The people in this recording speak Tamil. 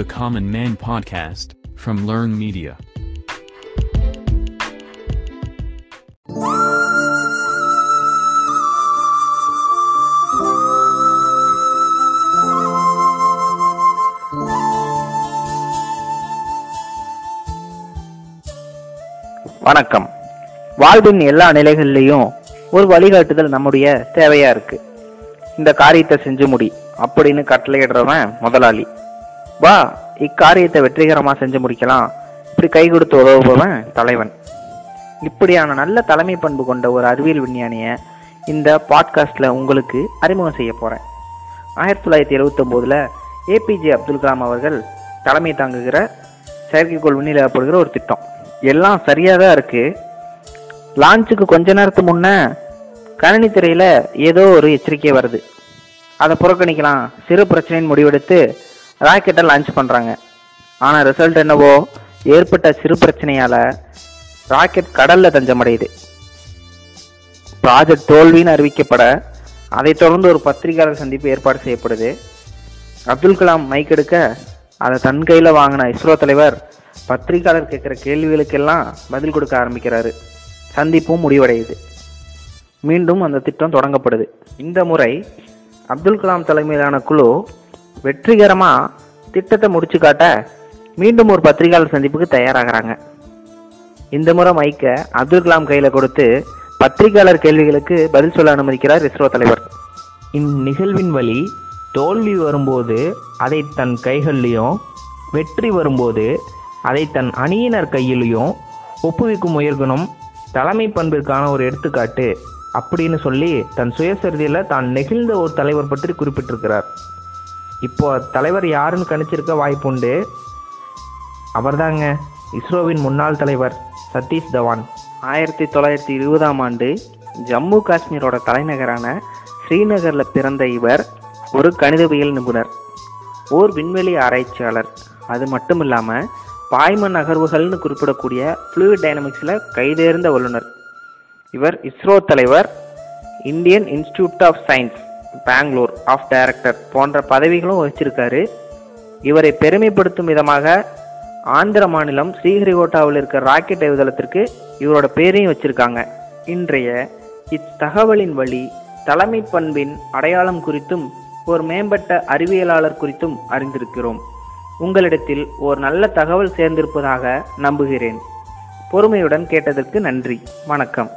the Common Man podcast from Learn Media. வணக்கம். வாழ்வின் எல்லா நிலைகள்லையும் ஒரு வழிகாட்டுதல் நம்முடைய தேவையா இருக்கு. இந்த காரியத்தை செஞ்சு முடி அப்படின்னு கட்டளையிடுறவன் முதலாளி. வா இக்காரியத்தை வெற்றிகரமாக செஞ்சு முடிக்கலாம். இப்படி கை கொடுத்து உதவுபவன் தலைவன். இப்படியான நல்ல தலைமை பண்பு கொண்ட ஒரு அறிவியல் விஞ்ஞானியை இந்த பாட்காஸ்டில் உங்களுக்கு அறிமுகம் செய்ய போகிறேன் ஆயிரத்தி தொள்ளாயிரத்தி எழுபத்தொம்போதில் ஏபிஜே அப்துல் கலாம் அவர்கள் தலைமை தாங்குகிற செயற்கைக்கோள் விண்ணிலப்படுகிற ஒரு திட்டம். எல்லாம் சரியாக தான் இருக்குது லான்ச்சுக்கு கொஞ்ச நேரத்துக்கு முன்னே கணினி திரையில் ஏதோ ஒரு எச்சரிக்கை வருது. அதை புறக்கணிக்கலாம். சிறு பிரச்சனையின் முடிவெடுத்து ராக்கெட்டை லான்ச் பண்ணுறாங்க ஆனால் ரிசல்ட் என்னவோ? ஏற்பட்ட சிறு பிரச்சனையால் ராக்கெட் கடலில் தஞ்சமடையுது. ப்ராஜெக்ட் தோல்வின்னு அறிவிக்கப்பட அதைத் தொடர்ந்து ஒரு பத்திரிகையாளர் சந்திப்பு ஏற்பாடு செய்யப்படுது. அப்துல் கலாம் மைக் எடுக்க அதை தன் கையில் வாங்கின இஸ்ரோ தலைவர் பத்திரிகையாளர் கேட்குற கேள்விகளுக்கெல்லாம் பதில் கொடுக்க ஆரம்பிக்கிறாரு. சந்திப்பும் முடிவடையுது. மீண்டும் அந்த திட்டம் தொடங்கப்படுது. இந்த முறை அப்துல் கலாம் தலைமையிலான குழு வெற்றிகரமாக திட்டத்தை முடிச்சு காட்ட மீண்டும் ஒரு பத்திரிகையாளர் சந்திப்புக்கு தயாராகிறாங்க. இந்த முறை மைக்கை அப்துல் கலாம் கையில் கொடுத்து பத்திரிகையாளர் கேள்விகளுக்கு பதில் சொல்ல அனுமதிக்கிறார் இஸ்ரோ தலைவர். இந்நிகழ்வின் வழி தோல்வி வரும்போது அதை தன் கைகள்லையும் வெற்றி வரும்போது அதை தன் அணியினர் கையிலையும் ஒப்புவிக்கும் முயற்கணும் தலைமை பண்பிற்கான ஒரு எடுத்துக்காட்டு அப்படின்னு சொல்லி தன் சுயசரிதையில் தான் நெகிழ்ந்த ஒரு தலைவர் பற்றி குறிப்பிட்டிருக்கிறார். இப்போ தலைவர் யாருன்னு கணிச்சிருக்க வாய்ப்புண்டு அவர்தாங்க இஸ்ரோவின் முன்னாள் தலைவர் சதீஷ் தவான். ஆயிரத்தி தொள்ளாயிரத்தி இருபதாம் ஆண்டு ஜம்மு காஷ்மீரோட தலைநகரான ஸ்ரீநகரில் பிறந்த இவர் ஒரு கணிதவியல் நிபுணர் ஓர் விண்வெளி ஆராய்ச்சியாளர். அது மட்டும் இல்லாமல் பாய்ம நகர்வுகள்னு குறிப்பிடக்கூடிய ஃப்ளூயிட் டைனமிக்ஸில் கைதேர்ந்த வல்லுனர் இவர் இஸ்ரோ தலைவர் Indian Institute of Science Bangalore of director போன்ற பதவிகளும் வச்சிருக்காரு இவரை பெருமைப்படுத்தும் விதமாக ஆந்திர மாநிலம் ஸ்ரீஹரிகோட்டாவில் இருக்கிற ராக்கெட் ஏவுதளத்திற்கு இவரோட பேரையும் வச்சிருக்காங்க. இன்றைய இத்தகவலின் வழி தலைமை பண்பின் அடையாளம் குறித்தும் ஒரு மேம்பட்ட அறிவியலாளர் குறித்தும் அறிந்திருக்கிறோம். உங்களிடத்தில் ஒரு நல்ல தகவல் சேர்ந்திருப்பதாக நம்புகிறேன். பொறுமையுடன் கேட்டதற்கு நன்றி. வணக்கம்.